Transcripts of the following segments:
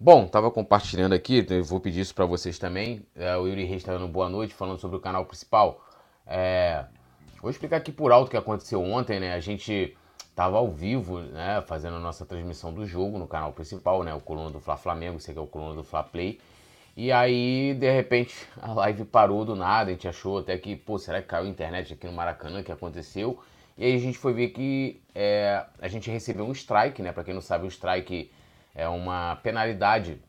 Bom, estava compartilhando aqui, eu vou pedir isso para vocês também. É, o Yuri Reis está dando boa noite, falando sobre o canal principal. É, vou explicar aqui por alto o que aconteceu ontem, né? A gente estava ao vivo, né, fazendo a nossa transmissão do jogo no canal principal, né, o coluna do Fla Flamengo, esse aqui é o coluna do Fla Play. E aí, de repente, a live parou do nada, a gente achou até que, pô, será que caiu a internet aqui no Maracanã, que aconteceu? E aí a gente foi ver que é, a gente recebeu um strike, né, para quem não sabe, o strike é uma penalidade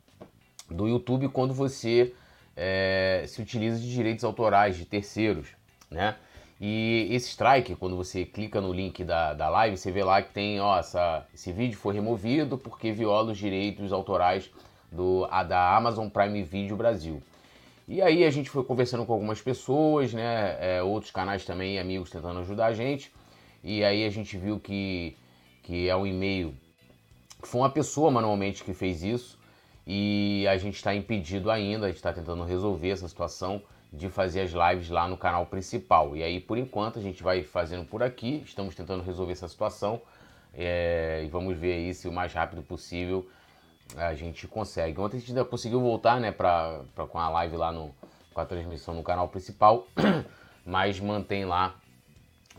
do YouTube quando você é, se utiliza de direitos autorais de terceiros, né? E esse strike, quando você clica no link da, da live, você vê lá que tem, ó, essa, esse vídeo foi removido porque viola os direitos autorais do, a, da Amazon Prime Video Brasil. E aí a gente foi conversando com algumas pessoas, né, é, outros canais também, amigos tentando ajudar a gente. E aí a gente viu que, que é um e-mail, foi uma pessoa manualmente que fez isso. E a gente está impedido ainda, a gente está tentando resolver essa situação de fazer as lives lá no canal principal. E aí, por enquanto, a gente vai fazendo por aqui, estamos tentando resolver essa situação é, e vamos ver aí se o mais rápido possível a gente consegue. Ontem a gente ainda conseguiu voltar né, pra, pra, com a live lá no, com a transmissão no canal principal, mas mantém lá,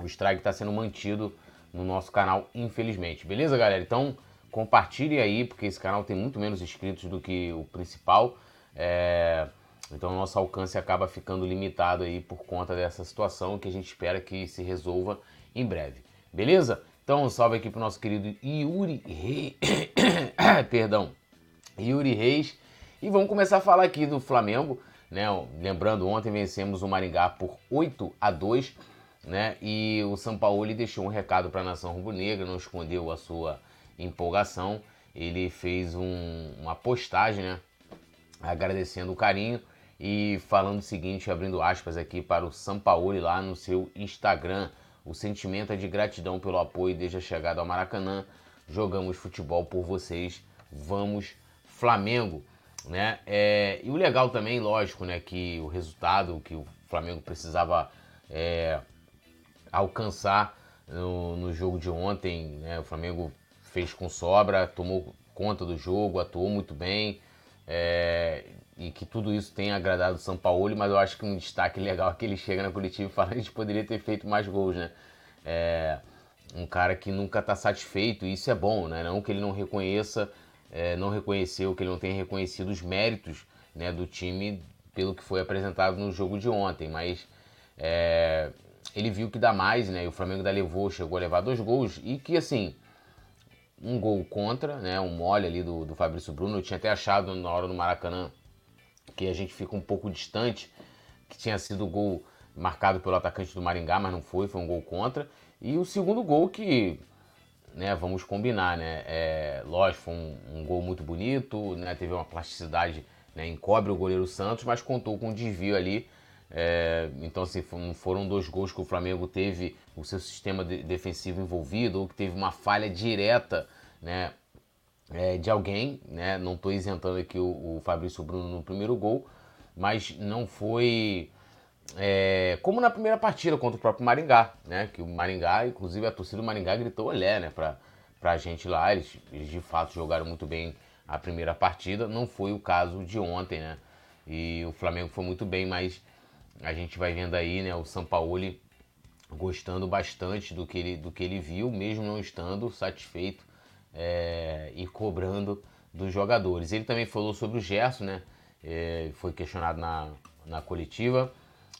o strike está sendo mantido no nosso canal, infelizmente. Beleza, galera? Então compartilhe aí, porque esse canal tem muito menos inscritos do que o principal. É... Então, nosso alcance acaba ficando limitado aí por conta dessa situação que a gente espera que se resolva em breve. Beleza? Então, um salve aqui pro nosso querido Yuri Reis. Perdão. Yuri Reis. E vamos começar a falar aqui do Flamengo, né? Lembrando, ontem vencemos o Maringá por 8 a 2, né? E o São Paulo deixou um recado para a nação rubro-negra, não escondeu a sua empolgação. Ele fez um, uma postagem, né? Agradecendo o carinho e falando o seguinte, abrindo aspas aqui para o Sampaoli lá no seu Instagram. O sentimento é de gratidão pelo apoio desde a chegada ao Maracanã. Jogamos futebol por vocês. Vamos Flamengo, né? É, e o legal também, lógico, né, que o resultado que o Flamengo precisava é, alcançar no, no, jogo de ontem, né? O Flamengo fez com sobra, tomou conta do jogo, atuou muito bem. É, e que tudo isso tenha agradado o São Paulo, mas eu acho que um destaque legal é que ele chega na coletiva e fala que a gente poderia ter feito mais gols, né? É, um cara que nunca está satisfeito, e isso é bom, né? Não que ele não reconheça, é, não reconheceu, que ele não tenha reconhecido os méritos né, do time pelo que foi apresentado no jogo de ontem, mas é, ele viu que dá mais, né? E o Flamengo da levou, chegou a levar dois gols, e que assim, um gol contra, né? Um mole ali do, do Fabrício Bruno, eu tinha até achado na hora do Maracanã que a gente fica um pouco distante, que tinha sido o gol marcado pelo atacante do Maringá, mas não foi, foi um gol contra. E o segundo gol que, né, vamos combinar, né, é, lógico, foi um, um gol muito bonito, né, teve uma plasticidade, né, encobre o goleiro Santos, mas contou com um desvio ali. É, então, assim, foram dois gols que o Flamengo teve o seu sistema de, defensivo envolvido, ou que teve uma falha direta, né, é, de alguém, né? Não estou isentando aqui o, o, Fabrício Bruno no primeiro gol, mas não foi é, como na primeira partida contra o próprio Maringá, né? Que o Maringá, inclusive a torcida do Maringá gritou olé, né? Pra, pra gente lá, eles, eles de fato jogaram muito bem a primeira partida, não foi o caso de ontem, né? E o Flamengo foi muito bem, mas a gente vai vendo aí, né? O Sampaoli gostando bastante do que ele, do que ele viu, mesmo não estando satisfeito é, e cobrando dos jogadores. Ele também falou sobre o Gerson, né? É, foi questionado na, na coletiva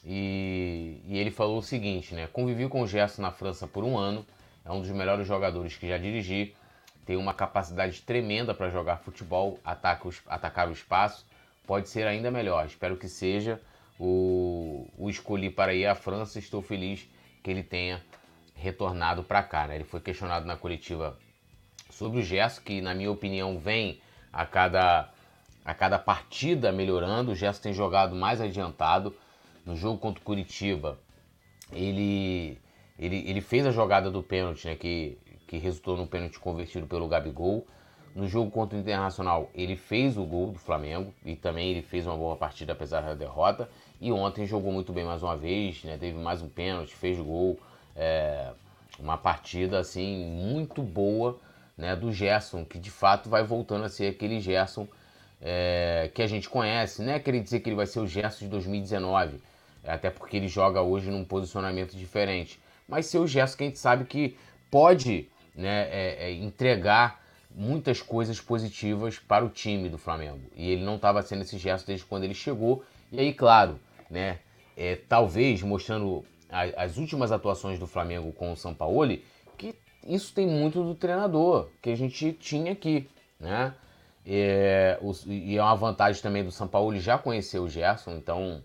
e, e, ele falou o seguinte, né? Convivi com o Gerson na França por um ano, é um dos melhores jogadores que já dirigi, tem uma capacidade tremenda para jogar futebol, ataca o, atacar o espaço, pode ser ainda melhor. Espero que seja. O, o escolhi para ir à França, estou feliz que ele tenha retornado para cá. Né? Ele foi questionado na coletiva sobre o Gerson, que na minha opinião vem a cada, a cada partida melhorando. O Gerson tem jogado mais adiantado. No jogo contra o Curitiba, ele, ele, ele fez a jogada do pênalti, né, que, que resultou no pênalti convertido pelo Gabigol. No jogo contra o Internacional, ele fez o gol do Flamengo e também ele fez uma boa partida apesar da derrota. E ontem jogou muito bem mais uma vez, né? teve mais um pênalti, fez gol. É, uma partida assim muito boa né, do Gerson, que de fato vai voltando a ser aquele Gerson é, que a gente conhece, não é querer dizer que ele vai ser o Gerson de 2019, até porque ele joga hoje num posicionamento diferente, mas ser o Gerson que a gente sabe que pode né, é, é, entregar muitas coisas positivas para o time do Flamengo. E ele não estava sendo esse gesto desde quando ele chegou. E aí, claro, né, é, talvez mostrando a, as últimas atuações do Flamengo com o Sampaoli, que isso tem muito do treinador que a gente tinha aqui, né? É, o, e é uma vantagem também do Sampaoli já conhecer o Gerson, então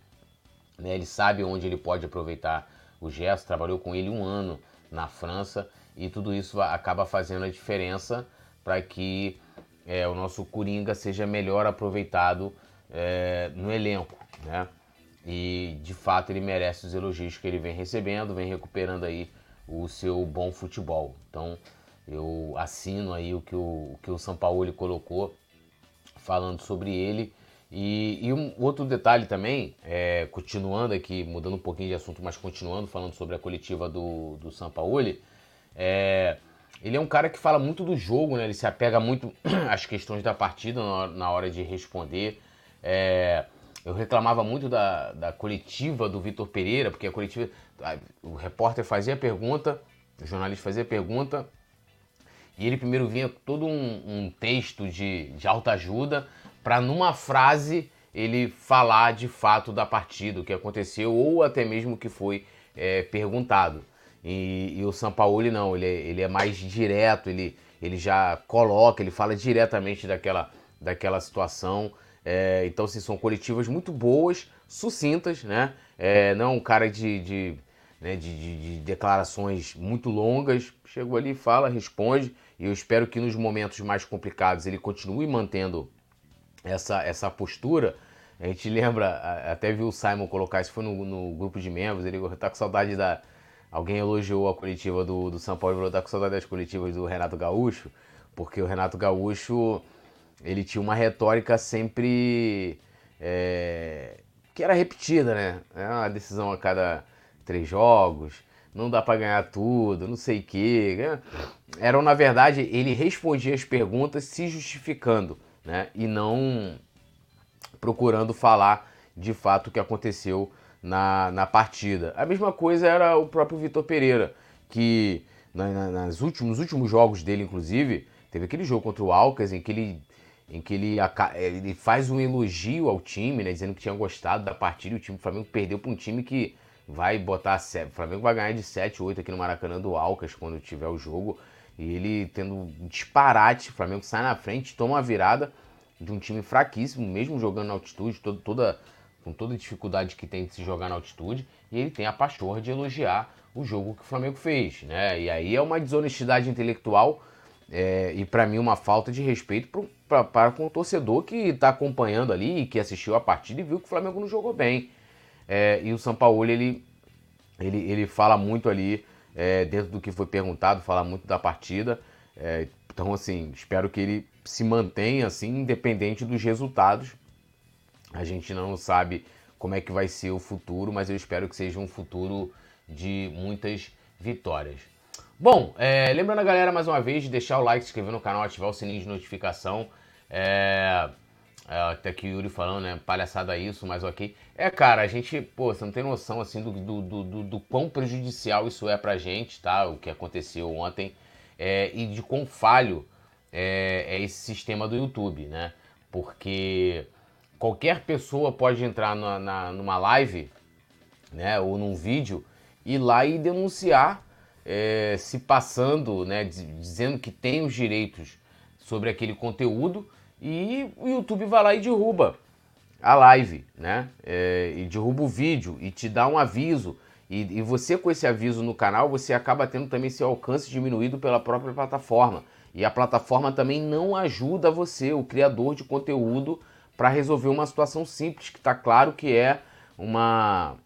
né, ele sabe onde ele pode aproveitar o Gerson, trabalhou com ele um ano na França e tudo isso acaba fazendo a diferença para que é, o nosso Coringa seja melhor aproveitado é, no elenco, né? E de fato ele merece os elogios que ele vem recebendo, vem recuperando aí o seu bom futebol. Então eu assino aí o que o, o que o São Paulo colocou falando sobre ele. E, e, um outro detalhe também, é, continuando aqui, mudando um pouquinho de assunto, mas continuando falando sobre a coletiva do, do Sampaoli, é, ele é um cara que fala muito do jogo, né? Ele se apega muito às questões da partida na, na hora de responder. É, eu reclamava muito da, da coletiva do Vitor Pereira, porque a coletiva. O repórter fazia a pergunta, o jornalista fazia a pergunta, e ele primeiro vinha todo um, um texto de, de alta ajuda, para numa frase ele falar de fato da partida, o que aconteceu, ou até mesmo o que foi é, perguntado. E, e o Sampaoli não, ele é, ele é mais direto, ele, ele já coloca, ele fala diretamente daquela, daquela situação. É, então, assim, são coletivas muito boas, sucintas, né? É, não um cara de, de, né, de, de, de, declarações muito longas. Chegou ali, fala, responde. E eu espero que nos momentos mais complicados ele continue mantendo essa, essa postura. A gente lembra, até viu o Simon colocar isso, foi no, no grupo de membros, ele tá com saudade da. Alguém elogiou a coletiva do, do São Paulo e falou: tá com saudade das coletivas do Renato Gaúcho, porque o Renato Gaúcho ele tinha uma retórica sempre é, que era repetida, né? É uma decisão a cada três jogos, não dá para ganhar tudo, não sei o quê. Eram, na verdade, ele respondia as perguntas se justificando, né? E não procurando falar de fato o que aconteceu na, na partida. A mesma coisa era o próprio Vitor Pereira, que na, na, nas últimos, nos últimos jogos dele, inclusive, teve aquele jogo contra o Alcas em que ele em que ele, ele faz um elogio ao time, né, dizendo que tinha gostado da partida e o time do Flamengo perdeu para um time que vai botar. O Flamengo vai ganhar de 7, 8 aqui no Maracanã do Alcas quando tiver o jogo. E ele tendo um disparate, o Flamengo sai na frente, toma uma virada de um time fraquíssimo, mesmo jogando na altitude, todo, toda, com toda a dificuldade que tem de se jogar na altitude, e ele tem a pachorra de elogiar o jogo que o Flamengo fez, né? E aí é uma desonestidade intelectual é, e para mim uma falta de respeito para com o torcedor que está acompanhando ali e que assistiu a partida e viu que o Flamengo não jogou bem. É, e o São Paulo ele, ele, ele fala muito ali é, dentro do que foi perguntado, fala muito da partida. É, então assim, espero que ele se mantenha assim, independente dos resultados. A gente não sabe como é que vai ser o futuro, mas eu espero que seja um futuro de muitas vitórias. Bom, é, lembrando a galera mais uma vez de deixar o like, se inscrever no canal, ativar o sininho de notificação. É, é, até que o Yuri falando, né? Palhaçada isso, mas ok. É, cara, a gente, pô, você não tem noção, assim, do, do, do, do quão prejudicial isso é pra gente, tá? O que aconteceu ontem. É, e de quão falho é, é, esse sistema do YouTube, né? Porque qualquer pessoa pode entrar na, na, numa live, né? Ou num vídeo, ir lá e denunciar é, se passando, né, dizendo que tem os direitos sobre aquele conteúdo e o YouTube vai lá e derruba a live, né? É, e derruba o vídeo e te dá um aviso. E, e, você com esse aviso no canal, você acaba tendo também seu alcance diminuído pela própria plataforma. E a plataforma também não ajuda você, o criador de conteúdo, para resolver uma situação simples, que está claro que é uma,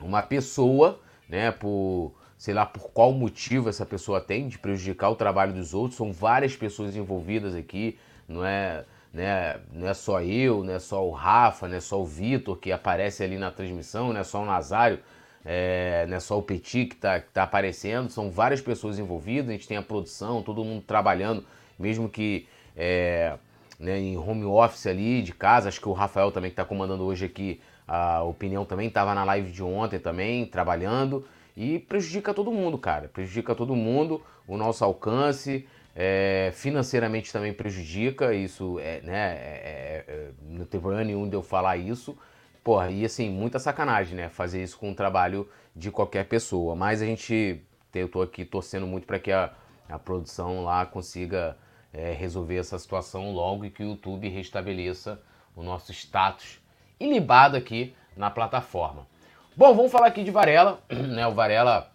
uma pessoa, né, por sei lá por qual motivo essa pessoa tem de prejudicar o trabalho dos outros. São várias pessoas envolvidas aqui, não é, né, não é só eu, não é só o Rafa, não é só o Vitor que aparece ali na transmissão, não é só o Nazário, é, não é só o Petit que está tá aparecendo, são várias pessoas envolvidas, a gente tem a produção, todo mundo trabalhando, mesmo que é, né, em home office ali, de casa. Acho que o Rafael também que está comandando hoje aqui a opinião também estava na live de ontem também, trabalhando. E prejudica todo mundo, cara. Prejudica todo mundo, o nosso alcance. É, financeiramente também prejudica, isso é, né, é, é, é, não tem problema nenhum de eu falar isso. Porra, e assim, muita sacanagem, né? Fazer isso com o trabalho de qualquer pessoa. Mas a gente, eu tô aqui torcendo muito para que a, a produção lá consiga é, resolver essa situação logo e que o YouTube restabeleça o nosso status ilibado aqui na plataforma. Bom, vamos falar aqui de Varela, né? O Varela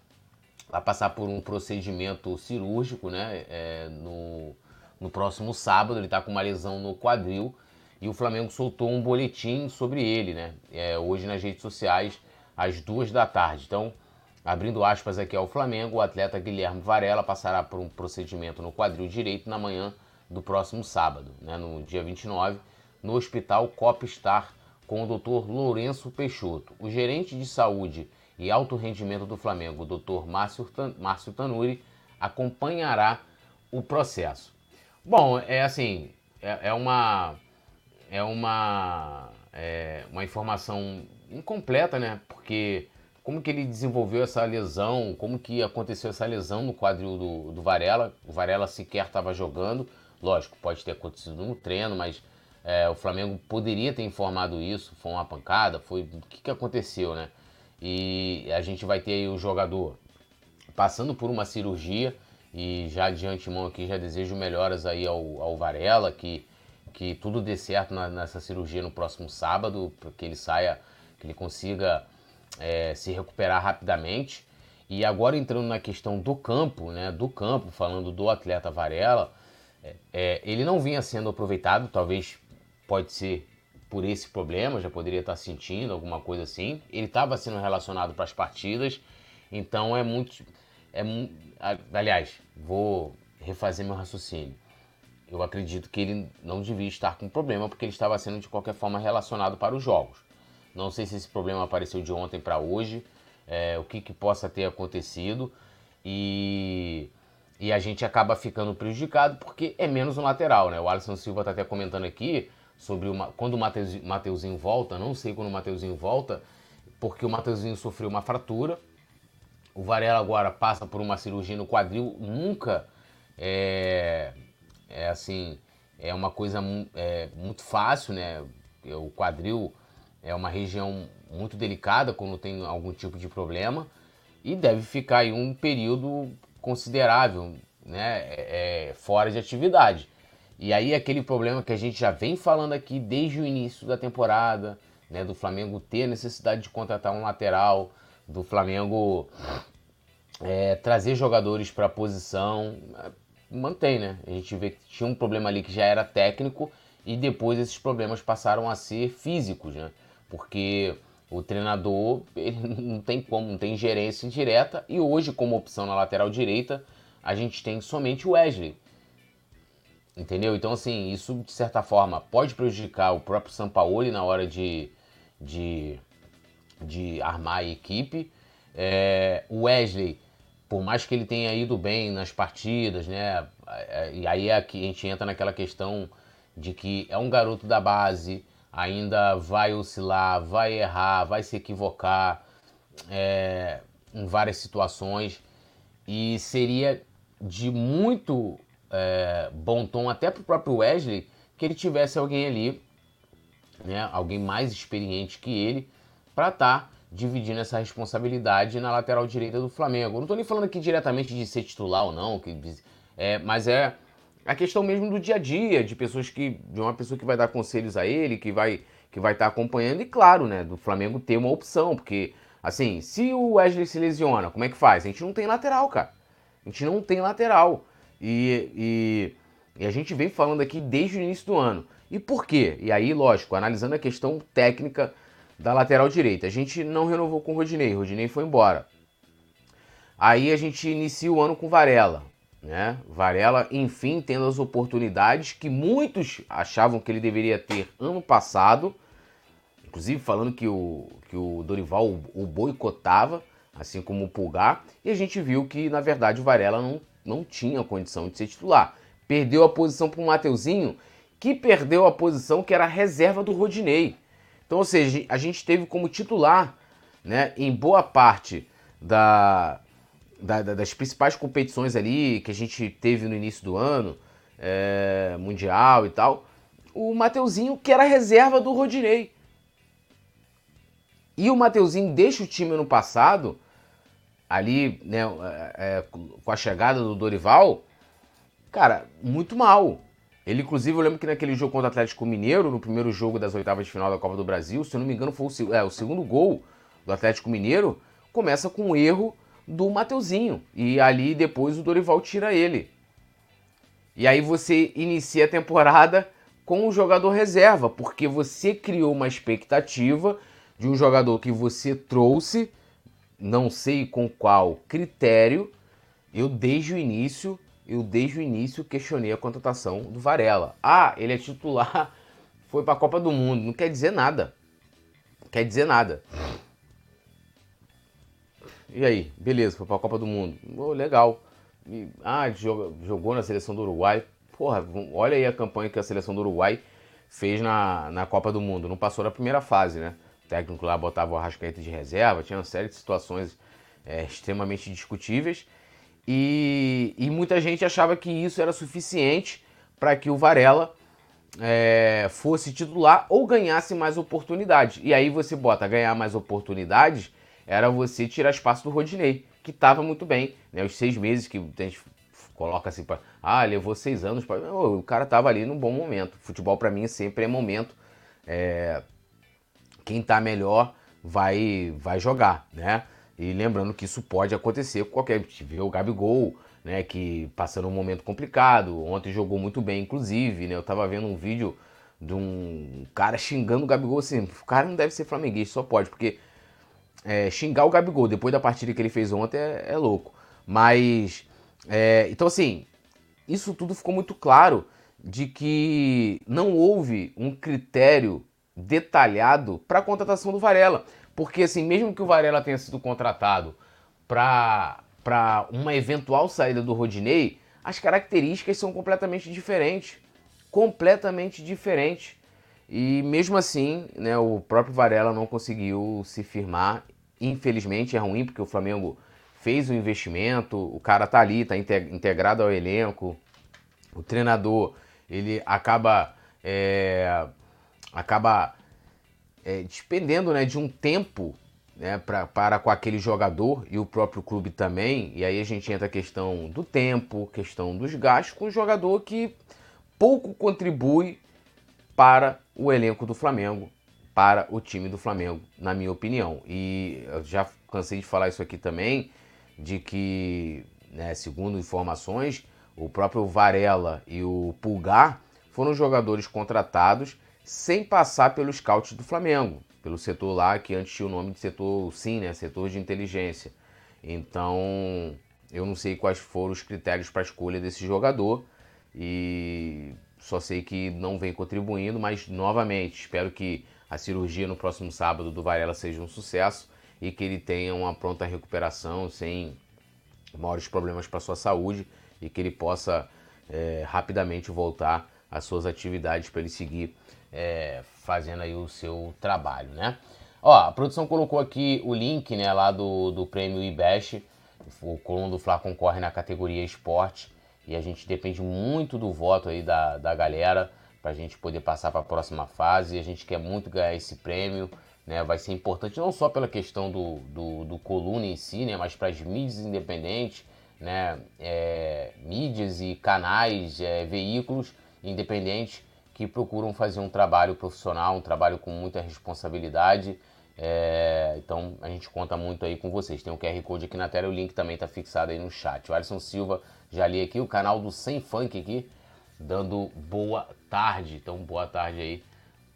vai passar por um procedimento cirúrgico, né? É, no, no próximo sábado, ele está com uma lesão no quadril e o Flamengo soltou um boletim sobre ele, né? É, hoje nas redes sociais, às duas da tarde. Então, abrindo aspas aqui ao Flamengo, o atleta Guilherme Varela passará por um procedimento no quadril direito na manhã do próximo sábado, né? no dia 29, no Hospital Copstar com o Dr. Lourenço Peixoto. O gerente de saúde e alto rendimento do Flamengo, Dr. Márcio Tanuri, acompanhará o processo. Bom, é assim, é, é uma é uma é uma informação incompleta, né? Porque como que ele desenvolveu essa lesão, como que aconteceu essa lesão no quadril do, do Varela, o Varela sequer estava jogando, lógico, pode ter acontecido no treino, mas é, o Flamengo poderia ter informado isso, foi uma pancada, foi o que, que aconteceu, né? E a gente vai ter aí o jogador passando por uma cirurgia e já de antemão aqui já desejo melhoras aí ao, ao Varela, que, que tudo dê certo na, nessa cirurgia no próximo sábado, que ele saia, que ele consiga é, se recuperar rapidamente. E agora entrando na questão do campo, né, do campo, falando do atleta Varela, é, é, ele não vinha sendo aproveitado, talvez pode ser por esse problema, já poderia estar sentindo alguma coisa assim. Ele estava sendo relacionado para as partidas, então é muito. É, aliás, vou refazer meu raciocínio. Eu acredito que ele não devia estar com problema, porque ele estava sendo de qualquer forma relacionado para os jogos. Não sei se esse problema apareceu de ontem para hoje, é, o que, que possa ter acontecido. E e a gente acaba ficando prejudicado porque é menos um lateral, né? O Alisson Silva está até comentando aqui sobre uma, quando o Mateuzinho volta, não sei quando o Mateuzinho volta, porque o Mateuzinho sofreu uma fratura. O Varela agora passa por uma cirurgia no quadril, nunca é, é assim, é uma coisa é, muito fácil, né? O quadril é uma região muito delicada quando tem algum tipo de problema e deve ficar aí um período considerável né, é, é, fora de atividade. E aí aquele problema que a gente já vem falando aqui desde o início da temporada, né, do Flamengo ter a necessidade de contratar um lateral, do Flamengo é, trazer jogadores para a posição, mantém, né? A gente vê que tinha um problema ali que já era técnico e depois esses problemas passaram a ser físicos, né? Porque o treinador ele não tem como, não tem gerência direta. E hoje, como opção na lateral direita, a gente tem somente o Wesley. Entendeu? Então, assim, isso de certa forma pode prejudicar o próprio Sampaoli na hora de, de, de armar a equipe. É, o Wesley, por mais que ele tenha ido bem nas partidas, né? É, e aí é a gente entra naquela questão de que é um garoto da base, ainda vai oscilar, vai errar, vai se equivocar é, em várias situações e seria de muito é, bom tom até para o próprio Wesley que ele tivesse alguém ali, né, alguém mais experiente que ele, para estar tá dividindo essa responsabilidade na lateral direita do Flamengo. não estou nem falando aqui diretamente de ser titular ou não, que, é, mas é a questão mesmo do dia a dia, de pessoas que. de uma pessoa que vai dar conselhos a ele, que vai que vai estar acompanhando, e claro, né, do Flamengo ter uma opção, porque, assim, se o Wesley se lesiona, como é que faz? A gente não tem lateral, cara. A gente não tem lateral. E, e, e a gente vem falando aqui desde o início do ano. E por quê? E aí, lógico, analisando a questão técnica da lateral direita. A gente não renovou com o Rodinei, o Rodinei foi embora. Aí a gente inicia o ano com Varela. Né? Varela, enfim, tendo as oportunidades que muitos achavam que ele deveria ter ano passado, inclusive falando que o, que o Dorival o, boicotava, assim como o Pulgar, e a gente viu que, na verdade, o Varela não, não tinha condição de ser titular. Perdeu a posição para o Mateuzinho, que perdeu a posição que era reserva do Rodinei. Então, ou seja, a gente teve como titular, né, em boa parte da, da, das principais competições ali que a gente teve no início do ano, é, Mundial e tal, o Mateuzinho, que era reserva do Rodinei. E o Mateuzinho deixa o time ano passado, ali, né, é, é, com a chegada do Dorival, cara, muito mal. Ele, inclusive, eu lembro que naquele jogo contra o Atlético Mineiro, no primeiro jogo das oitavas de final da Copa do Brasil, se eu não me engano, foi o, é, o segundo gol do Atlético Mineiro, começa com um erro do Mateuzinho. E ali depois o Dorival tira ele. E aí você inicia a temporada com o jogador reserva, porque você criou uma expectativa de um jogador que você trouxe, não sei com qual critério. Eu desde o início eu desde o início questionei a contratação do Varela. Ah, ele é titular, foi para a Copa do Mundo. Não quer dizer nada. Não quer dizer nada. E aí, beleza, foi para a Copa do Mundo. Oh, legal. E, ah, jogou, jogou na seleção do Uruguai. Porra, olha aí a campanha que a seleção do Uruguai fez na, na Copa do Mundo. Não passou na primeira fase, né? O técnico lá botava o Arrascaeta de reserva, tinha uma série de situações é, extremamente discutíveis. E, e muita gente achava que isso era suficiente para que o Varela é, fosse titular ou ganhasse mais oportunidades. E aí você bota ganhar mais oportunidades, era você tirar espaço do Rodinei, que estava muito bem. Né? Os seis meses que a gente coloca assim para. Ah, levou seis anos. Pra... O cara estava ali num bom momento. Futebol para mim sempre é momento. É... Quem está melhor vai, vai jogar, né? E lembrando que isso pode acontecer com qualquer. Vê o Gabigol, né? Que passando um momento complicado. Ontem jogou muito bem, inclusive, né? Eu tava vendo um vídeo de um cara xingando o Gabigol assim. O cara não deve ser flamenguista, só pode, porque é, xingar o Gabigol depois da partida que ele fez ontem é, é louco. Mas. É, então, assim, isso tudo ficou muito claro de que não houve um critério detalhado para a contratação do Varela. Porque, assim, mesmo que o Varela tenha sido contratado para uma eventual saída do Rodinei, as características são completamente diferentes. Completamente diferentes. E mesmo assim, né, o próprio Varela não conseguiu se firmar. Infelizmente é ruim, porque o Flamengo fez o investimento, o cara tá ali, tá integrado ao elenco. O treinador, ele acaba. É, acaba é, né, de um tempo né, pra, para com aquele jogador e o próprio clube também. E aí a gente entra a questão do tempo, questão dos gastos com um jogador que pouco contribui para o elenco do Flamengo, para o time do Flamengo, na minha opinião. E eu já cansei de falar isso aqui também, de que, né, segundo informações, o próprio Varela e o Pulgar foram jogadores contratados sem passar pelo scout do Flamengo, pelo setor lá que antes tinha o nome de setor sim, né, setor de inteligência. Então, eu não sei quais foram os critérios para a escolha desse jogador e só sei que não vem contribuindo, mas novamente, espero que a cirurgia no próximo sábado do Varela seja um sucesso e que ele tenha uma pronta recuperação sem maiores problemas para sua saúde e que ele possa é, rapidamente voltar às suas atividades para ele seguir é, fazendo aí o seu trabalho, né? Ó, a produção colocou aqui o link, né, lá do, do prêmio IBEST. O Coluna do Fla concorre na categoria esporte e a gente depende muito do voto aí da, da galera para a gente poder passar para a próxima fase. A gente quer muito ganhar esse prêmio, né? Vai ser importante não só pela questão do, do, do coluna em si, né? Mas para as mídias independentes, né? É, mídias e canais, é, veículos independentes que procuram fazer um trabalho profissional, um trabalho com muita responsabilidade. É, então a gente conta muito aí com vocês. Tem o QR Code aqui na tela, o link também está fixado aí no chat. O Alisson Silva, já li aqui, o canal do Sem Funk aqui, dando boa tarde. Então, boa tarde aí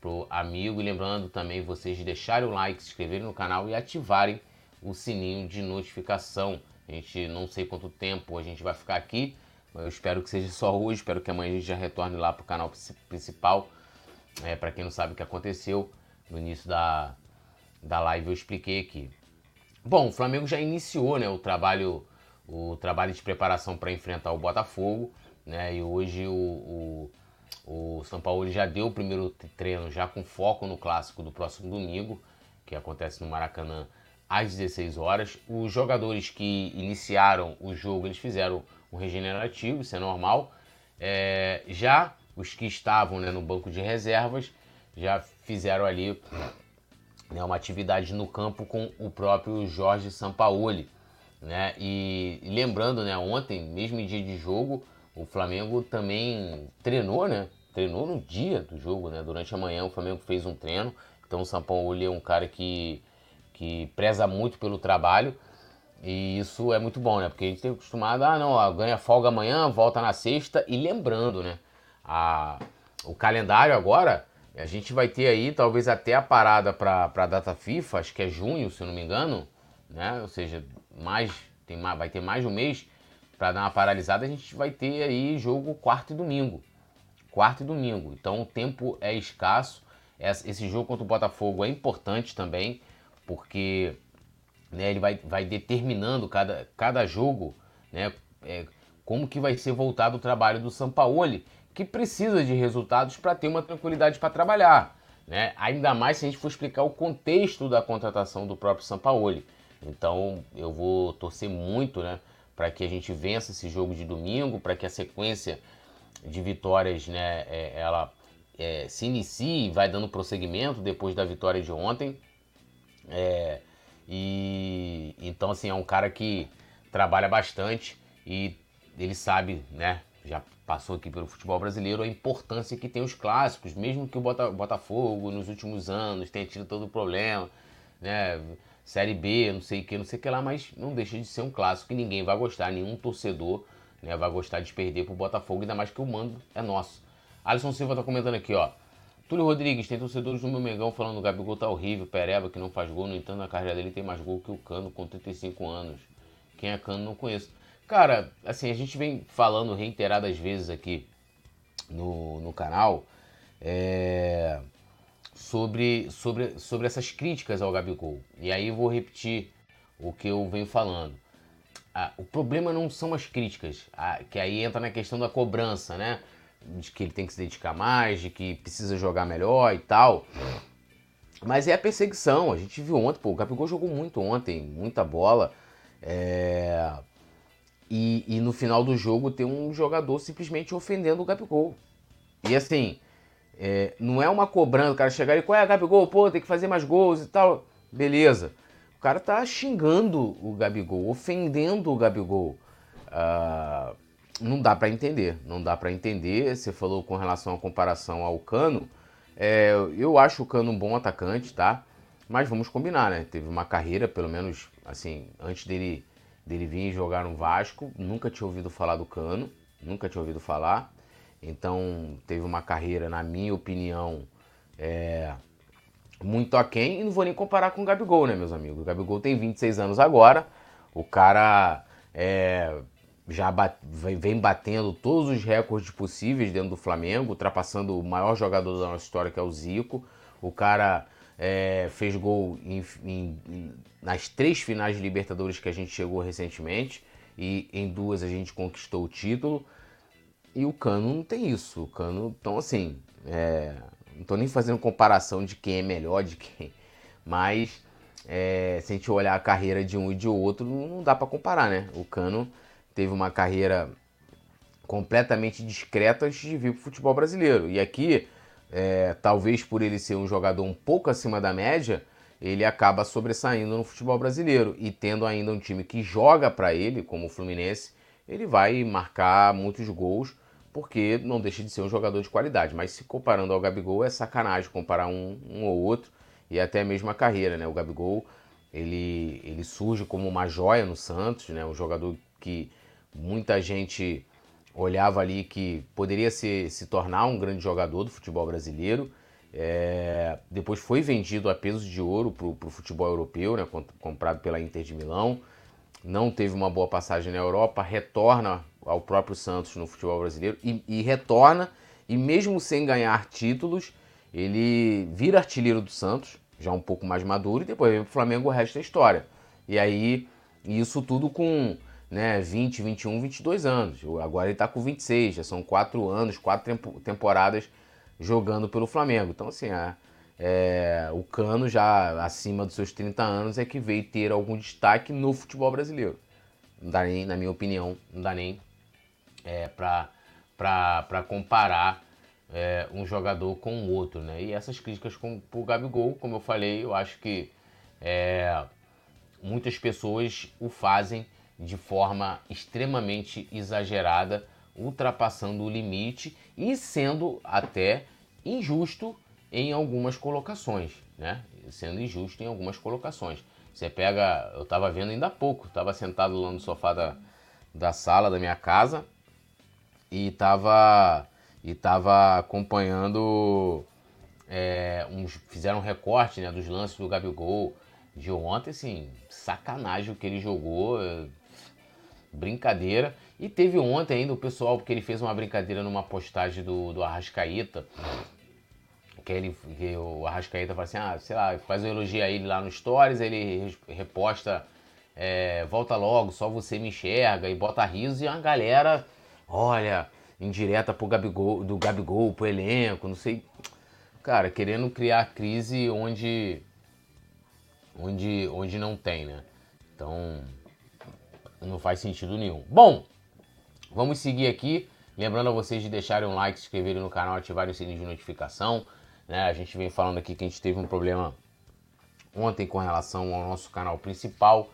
pro amigo. E lembrando também vocês de deixarem o like, se inscreverem no canal e ativarem o sininho de notificação. A gente não sei quanto tempo a gente vai ficar aqui, eu espero que seja só hoje, espero que amanhã a gente já retorne lá para o canal principal. É, para quem não sabe o que aconteceu, no início da, da live eu expliquei aqui. Bom, o Flamengo já iniciou né, o trabalho o trabalho de preparação para enfrentar o Botafogo, né? E hoje o, o, O São Paulo já deu o primeiro treino já com foco no clássico do próximo domingo, que acontece no Maracanã às 16 horas. Os jogadores que iniciaram o jogo, eles fizeram um regenerativo, isso é normal. É, já os que estavam né, no banco de reservas já fizeram ali né, uma atividade no campo com o próprio Jorge Sampaoli. Né? E, lembrando, né, ontem, mesmo em dia de jogo, o Flamengo também treinou, né? Treinou no dia do jogo, né? Durante a manhã o Flamengo fez um treino. Então o São Paulo é um cara que, que preza muito pelo trabalho. E isso é muito bom, né? Porque a gente tem acostumado, ah, não, ganha folga amanhã, volta na sexta. E lembrando, né? A, o calendário agora, a gente vai ter aí talvez até a parada para a data FIFA, acho que é junho, se eu não me engano, né? Ou seja, mais, tem, vai ter mais de um mês para dar uma paralisada, a gente vai ter aí jogo quarto e domingo. Quarto e domingo. Então o tempo é escasso. Esse jogo contra o Botafogo é importante também, porque né, ele vai, vai determinando cada, cada jogo né, é, como que vai ser voltado o trabalho do Sampaoli, que precisa de resultados para ter uma tranquilidade para trabalhar. Né? Ainda mais se a gente for explicar o contexto da contratação do próprio Sampaoli. Então eu vou torcer muito né, para que a gente vença esse jogo de domingo, para que a sequência de vitórias né, é, ela é, se inicie e vai dando prosseguimento depois da vitória de ontem. É, e então assim é um cara que trabalha bastante e ele sabe, né? Já passou aqui pelo futebol brasileiro a importância que tem os clássicos, mesmo que o Botafogo nos últimos anos tenha tido todo o problema, né? Série B, não sei o que, não sei o que lá, mas não deixa de ser um clássico e ninguém vai gostar, nenhum torcedor né, vai gostar de perder pro Botafogo, ainda mais que o mando é nosso. Alisson Silva tá comentando aqui, ó. Túlio Rodrigues, tem torcedores do meu Mengão falando o Gabigol tá horrível, Pereba que não faz gol, no entanto, na carreira dele tem mais gol que o Cano com 35 anos. Quem é Cano não conheço. Cara, assim, a gente vem falando reiteradas vezes aqui no, no canal é, sobre, sobre, sobre essas críticas ao Gabigol. E aí eu vou repetir o que eu venho falando. Ah, o problema não são as críticas, ah, que aí entra na questão da cobrança, né? De que ele tem que se dedicar mais, de que precisa jogar melhor e tal. Mas é a perseguição. A gente viu ontem, pô, o Gabigol jogou muito ontem, muita bola. É... E, e, no final do jogo tem um jogador simplesmente ofendendo o Gabigol. E assim, é, não é uma cobrança, o cara chegar e qual é, Gabigol, pô, tem que fazer mais gols e tal. Beleza. O cara tá xingando o Gabigol, ofendendo o Gabigol. Uh, não dá para entender, não dá para entender. Você falou com relação à comparação ao Cano. É, eu acho o Cano um bom atacante, tá? Mas vamos combinar, né? Teve uma carreira, pelo menos, assim, antes dele dele vir jogar no Vasco. Nunca tinha ouvido falar do Cano, nunca tinha ouvido falar. Então teve uma carreira, na minha opinião, é, muito aquém. E não vou nem comparar com o Gabigol, né, meus amigos? O Gabigol tem 26 anos agora. O cara é, já bat, vem batendo todos os recordes possíveis dentro do Flamengo, ultrapassando o maior jogador da nossa história, que é o Zico. O cara é, fez gol em, em, nas três finais de Libertadores que a gente chegou recentemente e em duas a gente conquistou o título. E o Cano não tem isso. O Cano, então assim, é, não estou nem fazendo comparação de quem é melhor de quem, mas é, se a gente olhar a carreira de um e de outro, não dá para comparar, né? O Cano teve uma carreira completamente discreta antes de vir para o futebol brasileiro. E aqui é, talvez por ele ser um jogador um pouco acima da média, ele acaba sobressaindo no futebol brasileiro e tendo ainda um time que joga para ele, como o Fluminense, ele vai marcar muitos gols porque não deixa de ser um jogador de qualidade. Mas se comparando ao Gabigol é sacanagem comparar um, um ou outro e até mesmo a carreira, né? O Gabigol ele, ele surge como uma joia no Santos, né? Um jogador que muita gente olhava ali que poderia ser, se tornar um grande jogador do futebol brasileiro. É, depois foi vendido a peso de ouro para o futebol europeu, né, comprado pela Inter de Milão. Não teve uma boa passagem na Europa, retorna ao próprio Santos no futebol brasileiro e, e retorna, e mesmo sem ganhar títulos, ele vira artilheiro do Santos, já um pouco mais maduro, e depois vem para o Flamengo o resto da história. E aí, isso tudo com né, 20, 21, 22 anos. Agora ele está com 26, já são quatro anos, quatro temporadas jogando pelo Flamengo. Então, assim, é, é, o Cano já acima dos seus 30 anos é que veio ter algum destaque no futebol brasileiro. Não dá nem, na minha opinião, não dá nem é, para comparar é, um jogador com o outro, né? E essas críticas com, o Gabigol, como eu falei, eu acho que é, muitas pessoas o fazem de forma extremamente exagerada, ultrapassando o limite e sendo até injusto em algumas colocações, né? Sendo injusto em algumas colocações. Você pega, eu estava vendo ainda há pouco, estava sentado lá no sofá da, da sala da minha casa e estava e tava acompanhando é, uns, fizeram um recorte né, dos lances do Gabigol de ontem, assim, sacanagem o que ele jogou, é, brincadeira. E teve ontem ainda o pessoal, porque ele fez uma brincadeira numa postagem do, do Arrascaíta, que, ele, que o Arrascaíta fala assim, ah, sei lá, faz um elogio a ele lá no Stories, ele reposta, é, volta logo, só você me enxerga, e bota riso, e a galera, olha, indireta pro Gabigol, do Gabigol, pro elenco, não sei. Cara, querendo criar crise onde, onde, onde não tem, né? Então, não faz sentido nenhum. Bom, vamos seguir aqui. Lembrando a vocês de deixarem um like, se inscreverem no canal, ativarem o sininho de notificação. Né? A gente vem falando aqui que a gente teve um problema ontem com relação ao nosso canal principal,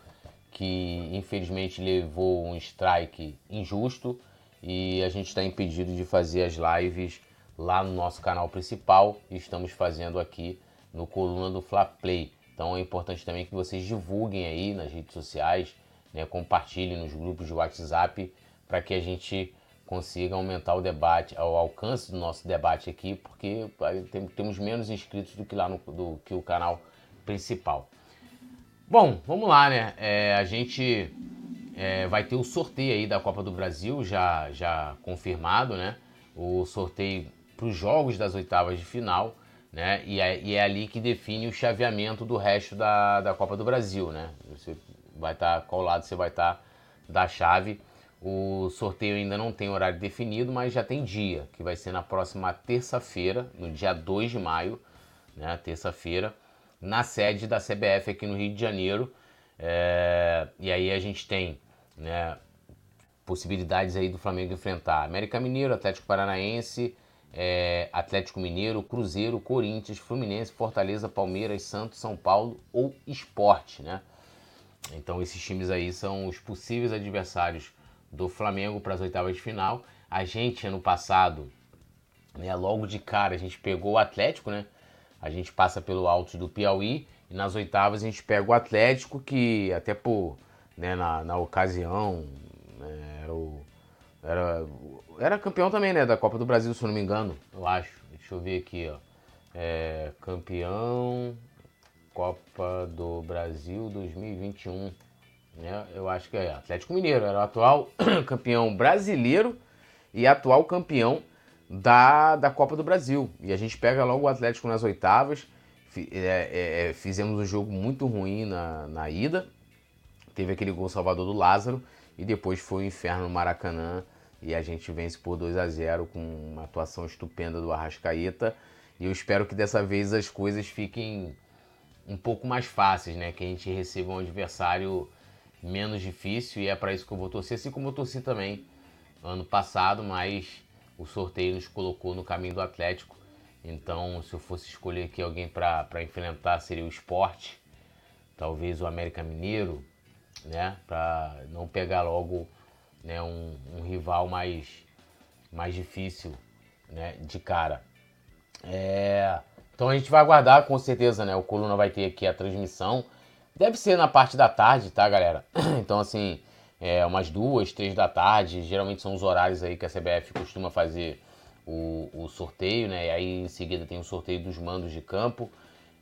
que infelizmente levou um strike injusto e a gente está impedido de fazer as lives lá no nosso canal principal e estamos fazendo aqui no Coluna do Fla Play. Então é importante também que vocês divulguem aí nas redes sociais, né, compartilhem nos grupos de WhatsApp para que a gente consiga aumentar o debate, o alcance do nosso debate aqui, porque temos menos inscritos do que lá no do, que o canal principal. Bom, vamos lá, né? É, a gente é, vai ter o sorteio aí da Copa do Brasil já, já confirmado, né? O sorteio para os jogos das oitavas de final, né? E é, e é, ali que define o chaveamento do resto da, da Copa do Brasil, né? Você vai estar, tá, qual lado você vai estar tá da chave. O sorteio ainda não tem horário definido, mas já tem dia, que vai ser na próxima terça-feira, no dia 2 de maio, né, terça-feira, na sede da CBF aqui no Rio de Janeiro. É, e aí a gente tem né, possibilidades aí do Flamengo enfrentar América Mineiro, Atlético Paranaense, é, Atlético Mineiro, Cruzeiro, Corinthians, Fluminense, Fortaleza, Palmeiras, Santos, São Paulo ou Esporte, né? Então esses times aí são os possíveis adversários do Flamengo para as oitavas de final. A gente, ano passado, né, logo de cara, a gente pegou o Atlético, né? A gente passa pelo alto do Piauí e nas oitavas a gente pega o Atlético, que até por, né, na, na ocasião né, era, o, era, era campeão também, né? Da Copa do Brasil, se eu não me engano, eu acho. Deixa eu ver aqui, ó. É, campeão Copa do Brasil 2021 né? Eu acho que é Atlético Mineiro, era o atual campeão brasileiro e atual campeão da, da Copa do Brasil. E a gente pega logo o Atlético nas oitavas. É, é, é, fizemos um jogo muito ruim na, na ida. Teve aquele gol salvador do Lázaro. E depois foi o inferno no Maracanã. E a gente vence por 2 a 0 com uma atuação estupenda do Arrascaeta. E eu espero que dessa vez as coisas fiquem um pouco mais fáceis, né? Que a gente receba um adversário menos difícil e é para isso que eu vou torcer, assim como eu torci também ano passado, mas o sorteio nos colocou no caminho do Atlético. Então, se eu fosse escolher aqui alguém para enfrentar, seria o esporte, talvez o América Mineiro, né? Para não pegar logo né, um, um, rival mais, mais difícil né, de cara. É, então a gente vai aguardar com certeza, né? O Coluna vai ter aqui a transmissão. Deve ser na parte da tarde, tá, galera? Então, assim, é, umas duas, três da tarde, geralmente são os horários aí que a CBF costuma fazer o, o sorteio, né? E aí em seguida tem o sorteio dos mandos de campo.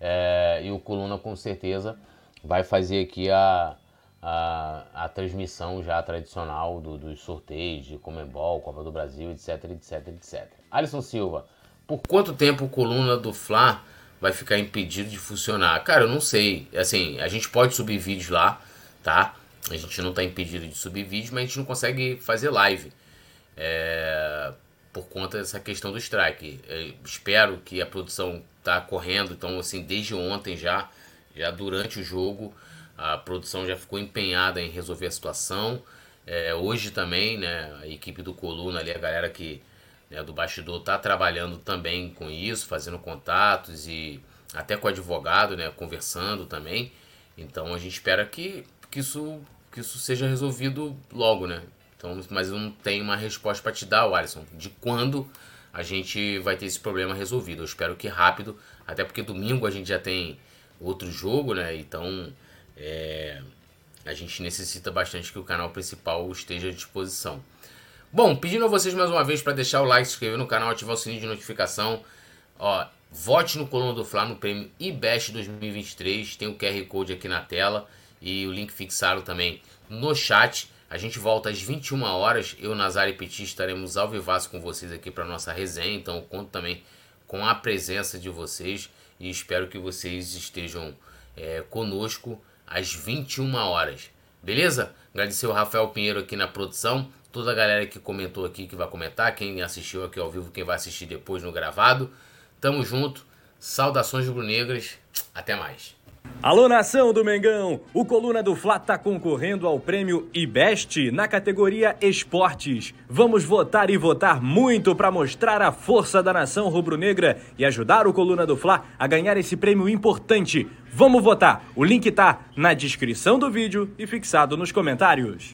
É, e o Coluna com certeza vai fazer aqui a, a, a transmissão já tradicional do, dos sorteios de Comembol, Copa do Brasil, etc, etc, etc. Alisson Silva, por quanto tempo o Coluna do Fla vai ficar impedido de funcionar? Cara, eu não sei. Assim, a gente pode subir vídeos lá, tá? A gente não está impedido de subir vídeo, mas a gente não consegue fazer live. É, por conta dessa questão do strike. Eu espero que a produção está correndo, então assim, desde ontem já, já durante o jogo, a produção já ficou empenhada em resolver a situação. É, hoje também, né, a equipe do Coluna ali, a galera que né, do bastidor está trabalhando também com isso, fazendo contatos e até com o advogado, né, conversando também. Então a gente espera que, que isso que isso seja resolvido logo, né? Então, mas eu não tenho uma resposta para te dar, Alisson, de quando a gente vai ter esse problema resolvido. Eu espero que rápido, até porque domingo a gente já tem outro jogo, né? Então, é, a gente necessita bastante que o canal principal esteja à disposição. Bom, pedindo a vocês mais uma vez para deixar o like, se inscrever no canal, ativar o sininho de notificação. Ó, vote no Coluna do Fla no prêmio IBEST 2023. Tem o QR Code aqui na tela e o link fixado também no chat. A gente volta às 21 horas. Eu, Nazar e Petit estaremos ao vivasso com vocês aqui para nossa resenha. Então, conto também com a presença de vocês e espero que vocês estejam é, conosco às 21 horas. Beleza? Agradecer o Rafael Pinheiro aqui na produção, toda a galera que comentou aqui, que vai comentar, quem assistiu aqui ao vivo, quem vai assistir depois no gravado. Tamo junto. Saudações rubro-negras. Até mais. Alô nação do Mengão! O Coluna do Fla está concorrendo ao prêmio IBEST na categoria Esportes. Vamos votar e votar muito para mostrar a força da nação rubro-negra e ajudar o Coluna do Fla a ganhar esse prêmio importante. Vamos votar! O link tá na descrição do vídeo e fixado nos comentários.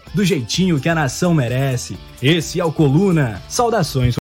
do jeitinho que a nação merece. Esse é o Coluna. Saudações